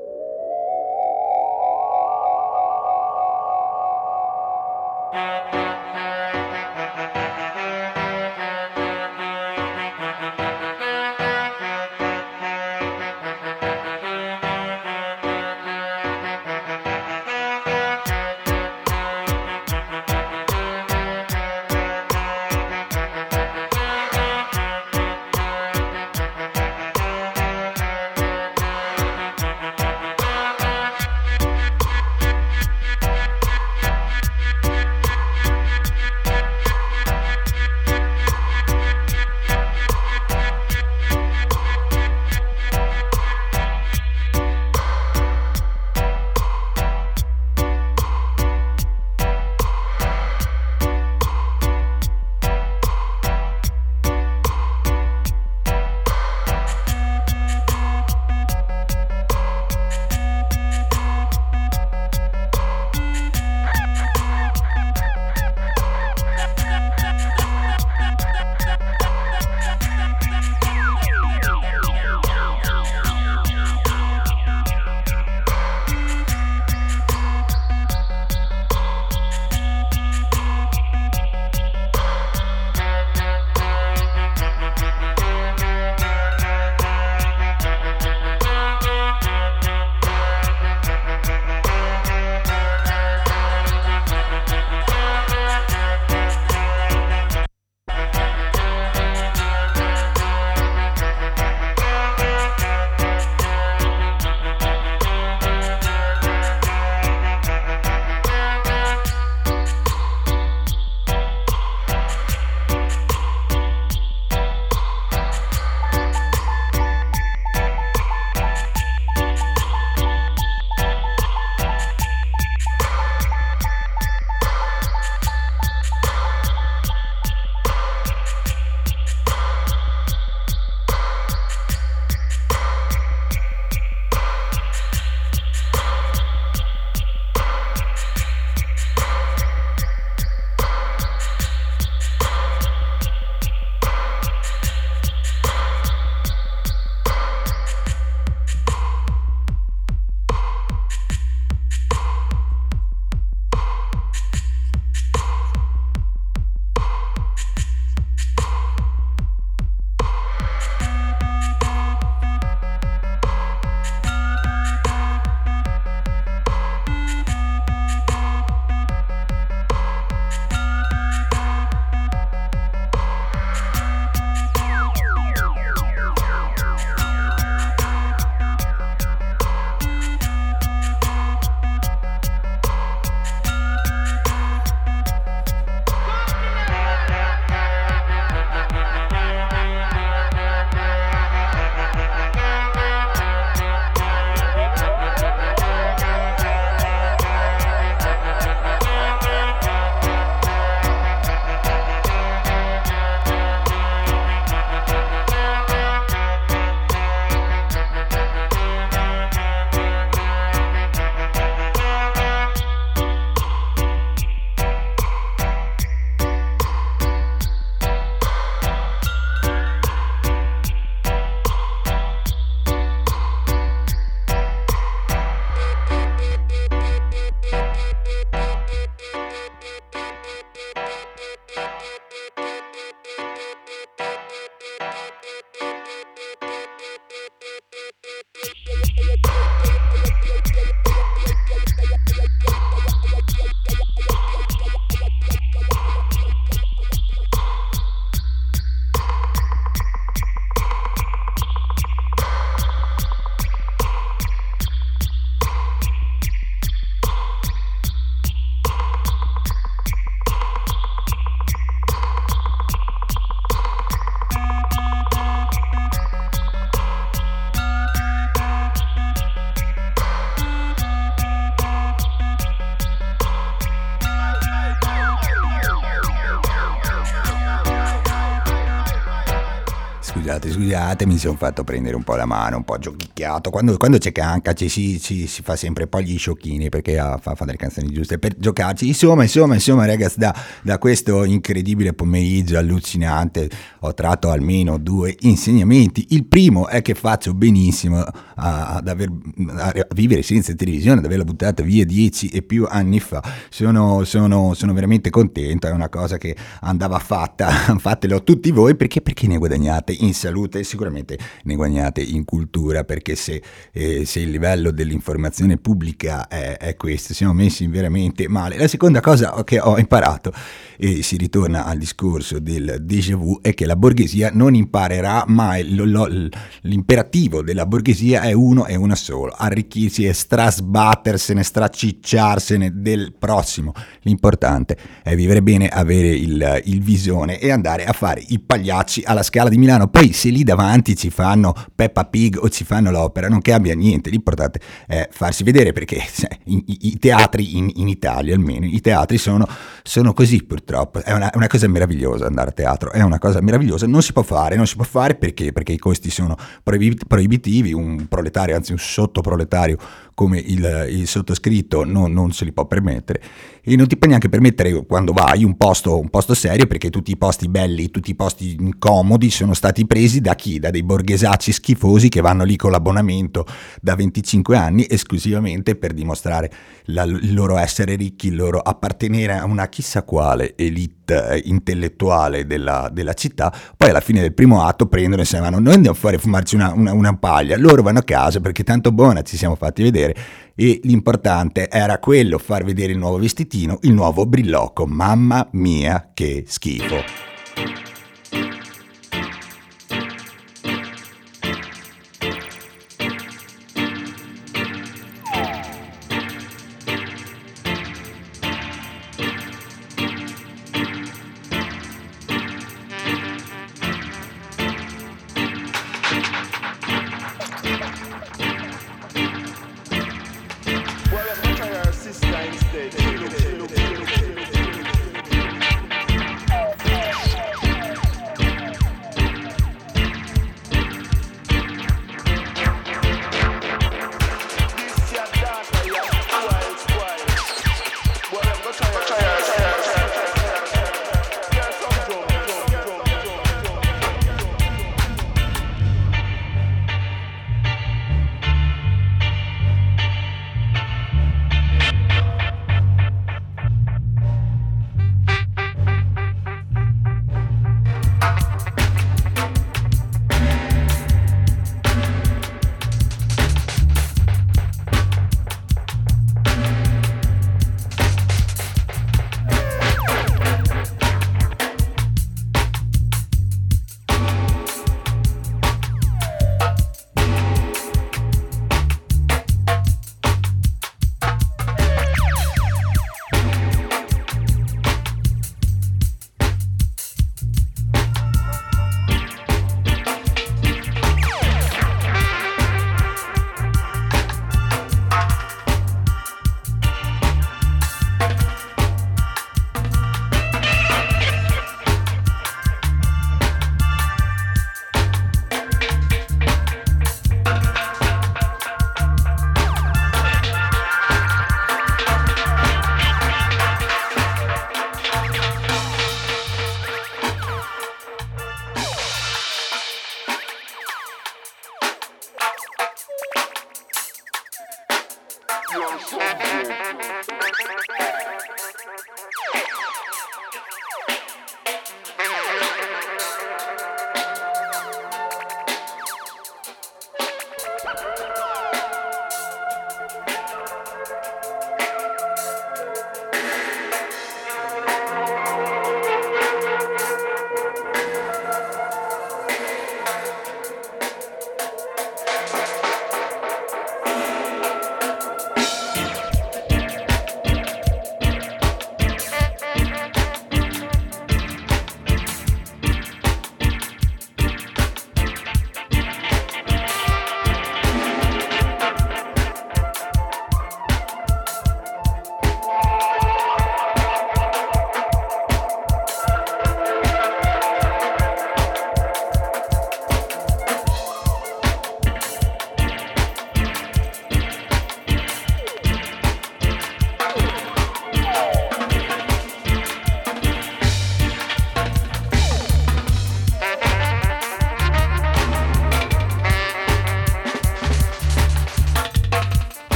Scusate, mi sono fatto prendere un po' la mano, un po' giochicchiato. Quando, quando c'è canca ci si, ci si fa sempre un po' gli sciocchini perché ah, fa, fa delle canzoni giuste per giocarci. Insomma, insomma, insomma, ragazzi, da, da questo incredibile pomeriggio allucinante ho tratto almeno due insegnamenti. Il primo è che faccio benissimo a, ad aver, a vivere senza televisione, ad averla buttata via dieci e più anni fa. Sono, sono, sono veramente contento, è una cosa che andava fatta, fatelo tutti voi perché, perché ne guadagnate in salute e sicuramente ne guadagnate in cultura perché se, eh, se il livello dell'informazione pubblica è, è, questo, siamo messi veramente male. La seconda cosa che ho imparato, e si ritorna al discorso del déjà vu, è che la borghesia non imparerà mai, lo, lo, l'imperativo della borghesia è uno e uno solo, arricchirsi e strasbattersene, stracicciarsene del prossimo. L'importante è vivere bene, avere il, il visone e andare a fare i pagliacci alla Scala di Milano poi se lì davanti ci fanno Peppa Pig o ci fanno l'opera, non cambia niente, l'importante è farsi vedere perché i, i teatri in, in, Italia almeno, i teatri sono, sono così purtroppo, è una, una, cosa meravigliosa andare a teatro, è una cosa meravigliosa, non si può fare, non si può fare perché, perché i costi sono proibitivi, un proletario, anzi un sottoproletario come il, il sottoscritto non, non, se li può permettere e non ti puoi neanche permettere quando vai un posto, un posto serio perché tutti i posti belli, tutti i posti comodi sono stati presi da chi? Da dei borghesacci schifosi che vanno lì con l'abbonamento da 25 anni esclusivamente per dimostrare la, il loro essere ricchi, il loro appartenere a una chissà quale elite eh, intellettuale della, della città, poi alla fine del primo atto prendono e se vanno, noi andiamo fuori a fumarci una, una, una paglia, loro vanno a casa perché tanto buona ci siamo fatti vedere e l'importante era quello, far vedere il nuovo vestitino, il nuovo brillocco. Mamma mia, che schifo.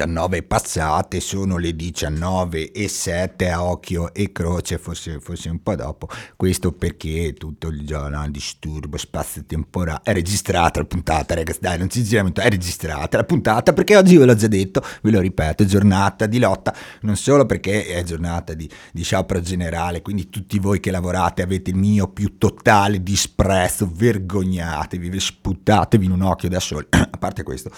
19 passate, sono le 19 e 7 a occhio e croce, forse, forse un po' dopo. Questo perché tutto il giorno disturbo spazio-temporale. È registrata la puntata, ragazzi, dai, non ci giriamo, è registrata la puntata perché oggi ve l'ho già detto, ve lo ripeto, giornata di lotta, non solo perché è giornata di, di sciopero generale, quindi tutti voi che lavorate avete il mio più totale disprezzo, vergognatevi, sputatevi in un occhio da soli, a parte questo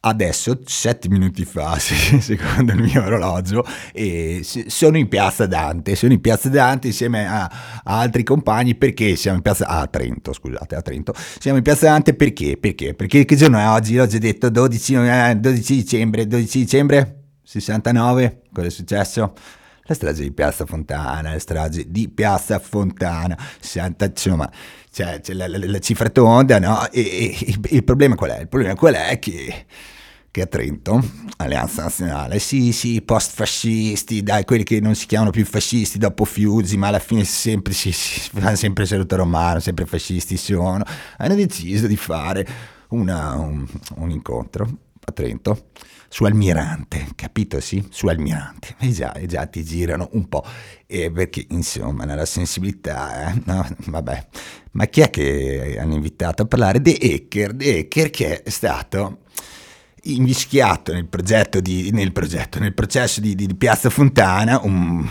adesso, sette minuti fa, secondo il mio orologio, sono in piazza Dante, sono in piazza Dante insieme a, a altri compagni perché siamo in piazza a Trento, scusate, a Trento. Siamo in piazza Dante perché? Perché? Perché che giorno è oggi? L'ho già detto 12, 12 dicembre, 12 dicembre 69, cosa è successo? La strage di Piazza Fontana, la strage di Piazza Fontana, 60, insomma, c'è, c'è la, la, la, cifra tonda, no? E, e, e, il problema qual è? Il problema qual è che, che a Trento, Alleanza Nazionale, sì, sì, post-fascisti, dai, quelli che non si chiamano più fascisti dopo Fiuzi, ma alla fine sempre si, si fanno sempre saluto romano, sempre fascisti sono, hanno deciso di fare una, un, un incontro a Trento su Almirante, capito? Sì, su Almirante. E già, e già ti girano un po', eh, perché insomma nella sensibilità, eh, no, vabbè. Ma chi è che hanno invitato a parlare di Ecker? Di Ecker che è stato invischiato nel progetto, di, nel, progetto nel processo di, di, Piazza Fontana un,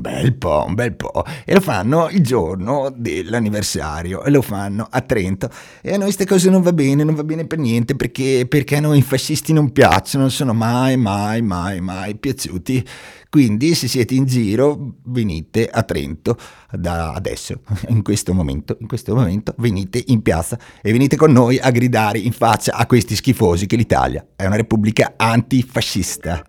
bel po', un bel po', e lo fanno il giorno dell'anniversario, e lo fanno a Trento, e a noi queste cose non va bene, non va bene per niente, perché, perché a noi i fascisti non piacciono, non sono mai, mai, mai, mai piaciuti, quindi se siete in giro venite a Trento da adesso, in questo momento, in questo momento venite in piazza e venite con noi a gridare in faccia a questi schifosi che l'Italia è una repubblica antifascista.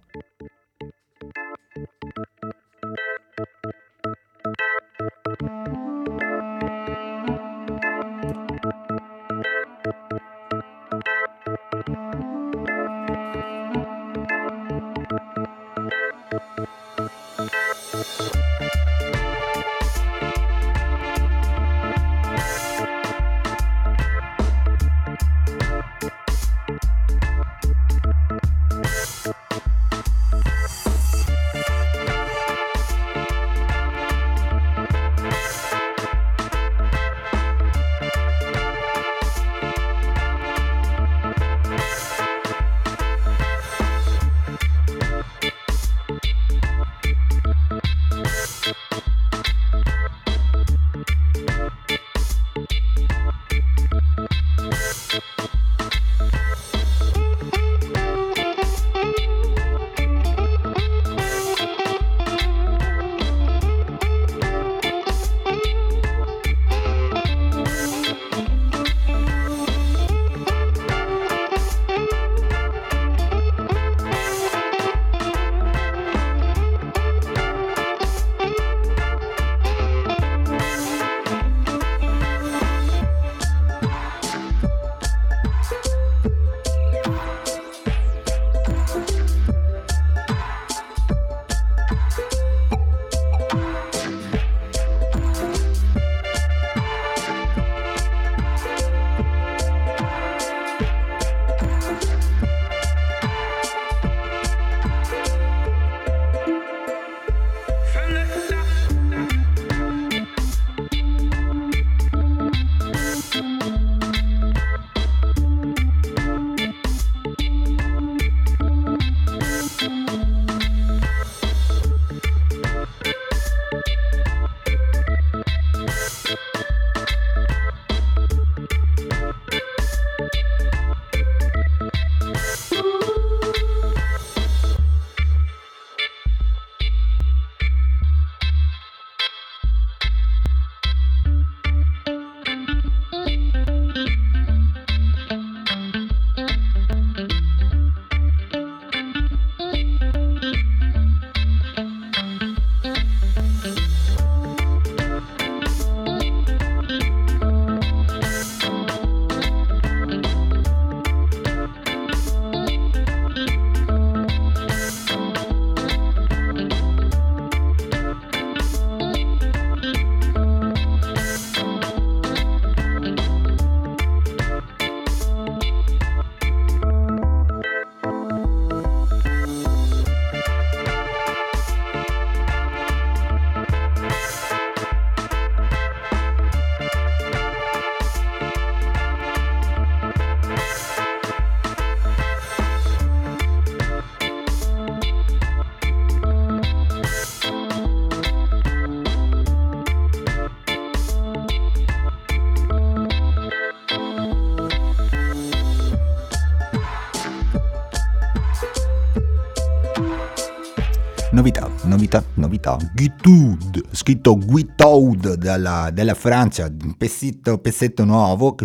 Novità. Guitoud, scritto Guitoud dalla, dalla Francia, un pezzetto, pezzetto nuovo,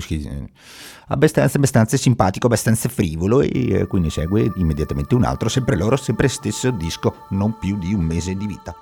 abbastanza, abbastanza simpatico, abbastanza frivolo e eh, quindi segue immediatamente un altro, sempre loro, sempre stesso disco, non più di un mese di vita.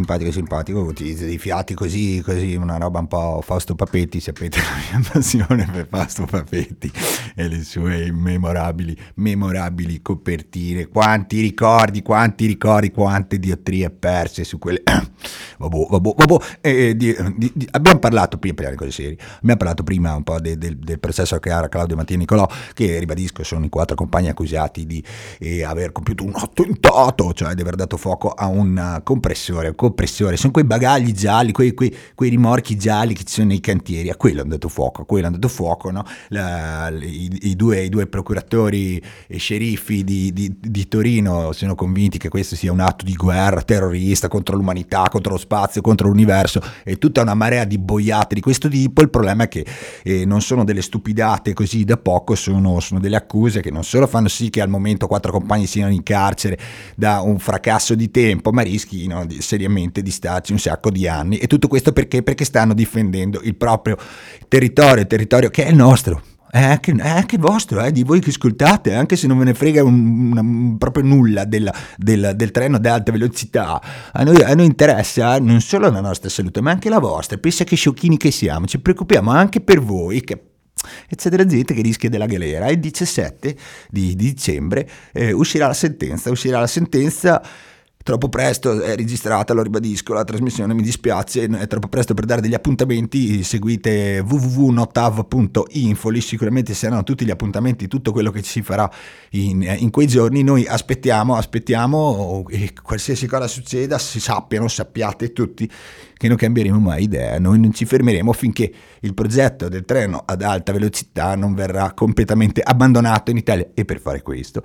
Simpatico, simpatico, utilizza dei fiati così, così, una roba un po' Fausto Papetti, sapete la mia passione per Fausto Papetti e le sue memorabili, memorabili copertine, quanti ricordi, quanti ricordi, quante diottrie perse su quelle... vabbè, vabbè, vabbè. Eh, di, di, di, abbiamo parlato prima, per le cose serie, abbiamo parlato prima un po' de, de, del processo che era Claudio Mattia Nicolò, che ribadisco sono i quattro compagni accusati di eh, aver compiuto un attentato, cioè di aver dato fuoco a un compressore, un compressore, sono quei bagagli gialli, quei, quei, quei, rimorchi gialli che ci sono nei cantieri, a quello hanno dato fuoco, a quello hanno dato fuoco, no? La, i, i, due, i, due, procuratori e sceriffi di, di, di, Torino sono convinti che questo sia un atto di guerra terrorista contro l'umanità, contro lo spazio, contro l'universo e tutta una marea di boiate di questo tipo, il problema è che eh, non sono delle stupidate così da poco, sono, sono delle accuse che non solo fanno sì che al momento quattro compagni siano in carcere da un fracasso di tempo, ma fischino di- seriamente di starci un sacco di anni e tutto questo perché? Perché stanno difendendo il proprio territorio, il territorio che è il nostro. È anche, è anche vostro, eh, di voi che ascoltate, anche se non ve ne frega un- un- proprio nulla della- del, del treno ad alta velocità. A noi, a noi interessa non solo la nostra salute, ma anche la vostra. Pensa che sciocchini che siamo, ci preoccupiamo anche per voi che e c'è della gente che rischia della galera. Il 17 di, di dicembre eh, uscirà la sentenza, uscirà la sentenza. Troppo presto è registrata, lo ribadisco, la trasmissione mi dispiace, è troppo presto per dare degli appuntamenti, seguite www.notav.info, lì sicuramente saranno tutti gli appuntamenti, tutto quello che si farà in, in quei giorni, noi aspettiamo, aspettiamo e qualsiasi cosa succeda si sappiano, sappiate tutti che non cambieremo mai idea, noi non ci fermeremo finché il progetto del treno ad alta velocità non verrà completamente abbandonato in Italia e per fare questo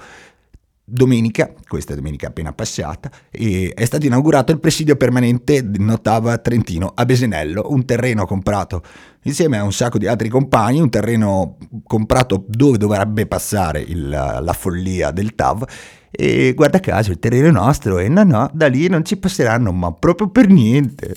domenica, questa domenica appena passata, è stato inaugurato il presidio permanente Notava Trentino a Besenello, un terreno comprato insieme a un sacco di altri compagni, un terreno comprato dove dovrebbe passare il- la follia del TAV. E guarda caso il terreno è nostro e no no, da lì non ci passeranno ma proprio per niente.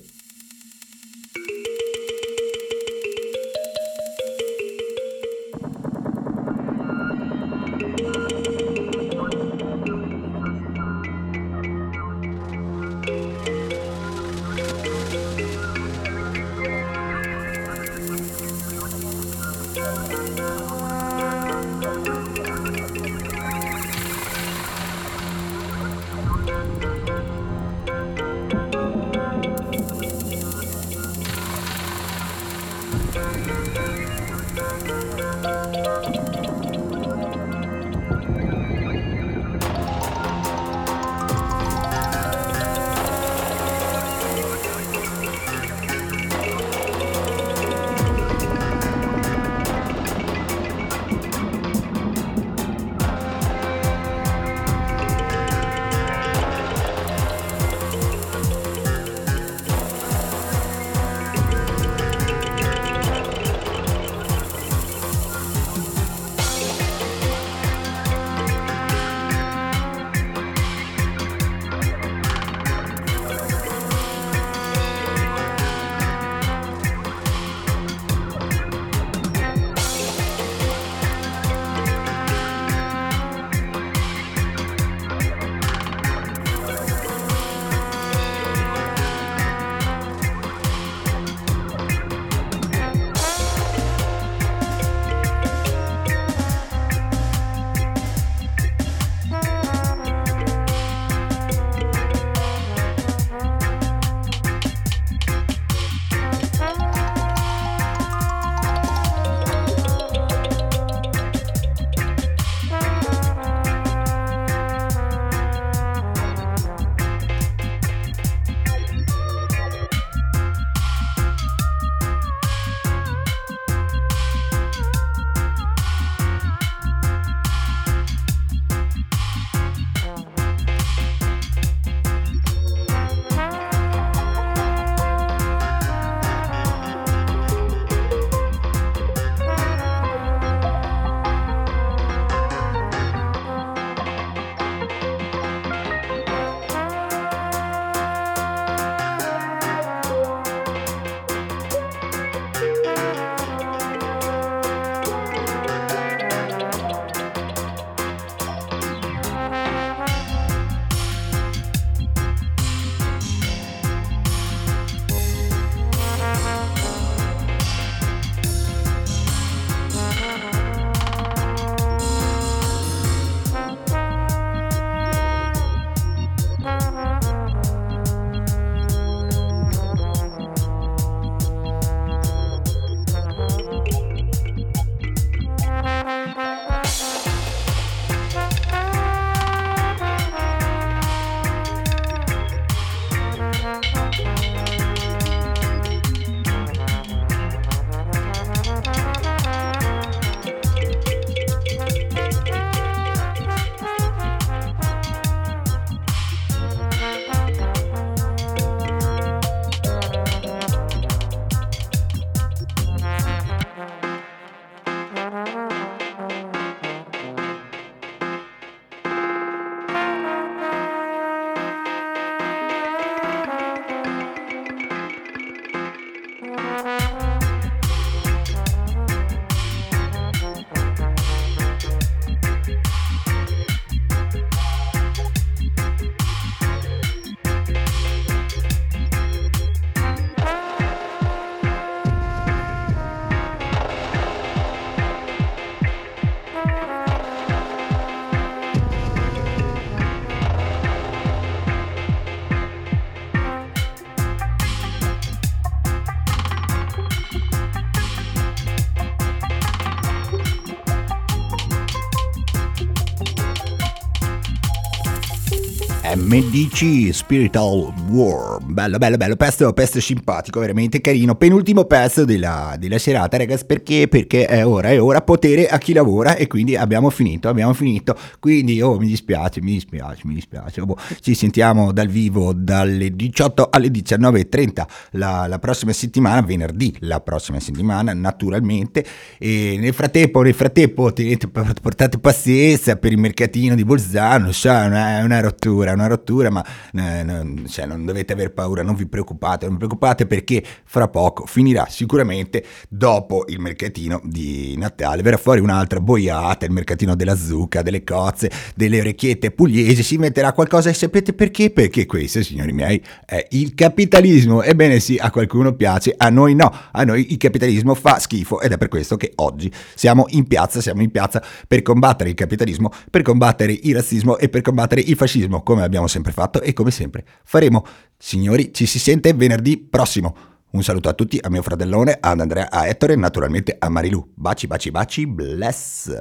MDC Spiritual War. Bello, bello, bello. Pezzo, pezzo simpatico, veramente carino. Penultimo pezzo della, della serata, ragazzi. Perché? Perché è ora, è ora. Potere a chi lavora. E quindi abbiamo finito, abbiamo finito. Quindi, oh, mi dispiace, mi dispiace, mi dispiace. Oh, ci sentiamo dal vivo dalle 18 alle 19.30 la, la prossima settimana, venerdì, la prossima settimana, naturalmente. E nel frattempo, nel frattempo, tenete, portate pazienza per il mercatino di Bolzano. So, è una, una rottura, una rottura, ma eh, non, cioè, non dovete aver paura, non vi preoccupate, non vi preoccupate perché fra poco finirà sicuramente dopo il mercatino di Natale, verrà fuori un'altra boiata, il mercatino della zucca, delle cozze, delle orecchiette pugliesi, si metterà qualcosa e sapete perché? Perché questo, signori miei, è il capitalismo. Ebbene sì, a qualcuno piace, a noi no, a noi il capitalismo fa schifo ed è per questo che oggi siamo in piazza, siamo in piazza per combattere il capitalismo, per combattere il razzismo e per combattere il fascismo, come abbiamo sempre fatto e come sempre faremo. Signori, ci si sente venerdì prossimo. Un saluto a tutti, a mio fratellone, ad Andrea, a Ettore e naturalmente a Marilu. Baci, baci, baci, bless.